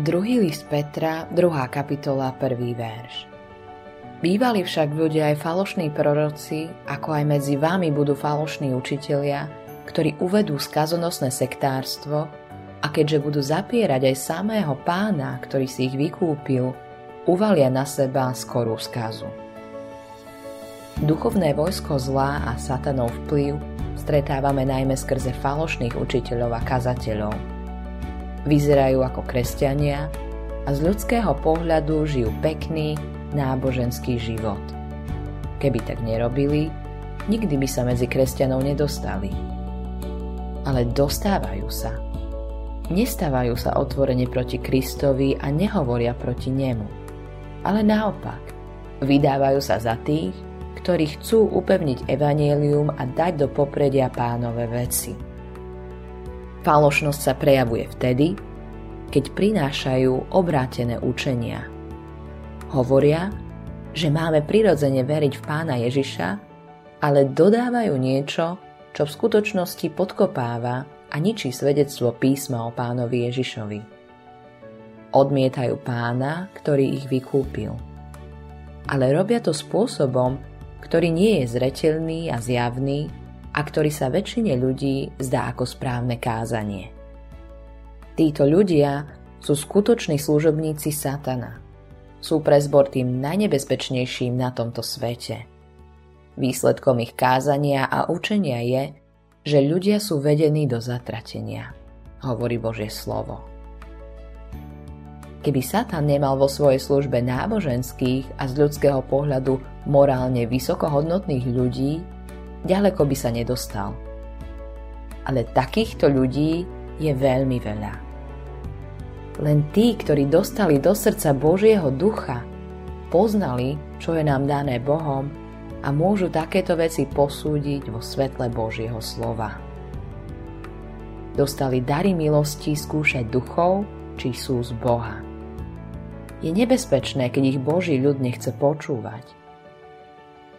Druhý list Petra, druhá kapitola, prvý verš. Bývali však ľudia aj falošní proroci, ako aj medzi vami budú falošní učitelia, ktorí uvedú skazonosné sektárstvo a keďže budú zapierať aj samého pána, ktorý si ich vykúpil, uvalia na seba skorú skazu. Duchovné vojsko zlá a satanov vplyv stretávame najmä skrze falošných učiteľov a kazateľov – Vyzerajú ako kresťania a z ľudského pohľadu žijú pekný, náboženský život. Keby tak nerobili, nikdy by sa medzi kresťanov nedostali. Ale dostávajú sa. Nestávajú sa otvorene proti Kristovi a nehovoria proti nemu. Ale naopak, vydávajú sa za tých, ktorí chcú upevniť evanielium a dať do popredia pánové veci. Falošnosť sa prejavuje vtedy, keď prinášajú obrátené učenia. Hovoria, že máme prirodzene veriť v pána Ježiša, ale dodávajú niečo, čo v skutočnosti podkopáva a ničí svedectvo písma o pánovi Ježišovi. Odmietajú pána, ktorý ich vykúpil. Ale robia to spôsobom, ktorý nie je zretelný a zjavný a ktorý sa väčšine ľudí zdá ako správne kázanie. Títo ľudia sú skutoční služobníci Satana. Sú pre zbor tým najnebezpečnejším na tomto svete. Výsledkom ich kázania a učenia je, že ľudia sú vedení do zatratenia, hovorí Božie slovo. Keby Satan nemal vo svojej službe náboženských a z ľudského pohľadu morálne vysokohodnotných ľudí, ďaleko by sa nedostal. Ale takýchto ľudí je veľmi veľa. Len tí, ktorí dostali do srdca Božieho ducha, poznali, čo je nám dané Bohom a môžu takéto veci posúdiť vo svetle Božieho slova. Dostali dary milosti skúšať duchov, či sú z Boha. Je nebezpečné, keď ich Boží ľud nechce počúvať –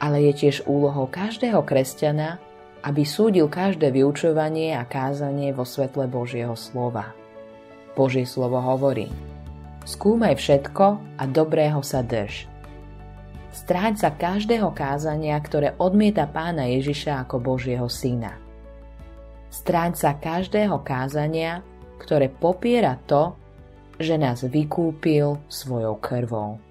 ale je tiež úlohou každého kresťana, aby súdil každé vyučovanie a kázanie vo svetle Božieho slova. Božie slovo hovorí Skúmaj všetko a dobrého sa drž. Stráň sa každého kázania, ktoré odmieta pána Ježiša ako Božieho syna. Stráň sa každého kázania, ktoré popiera to, že nás vykúpil svojou krvou.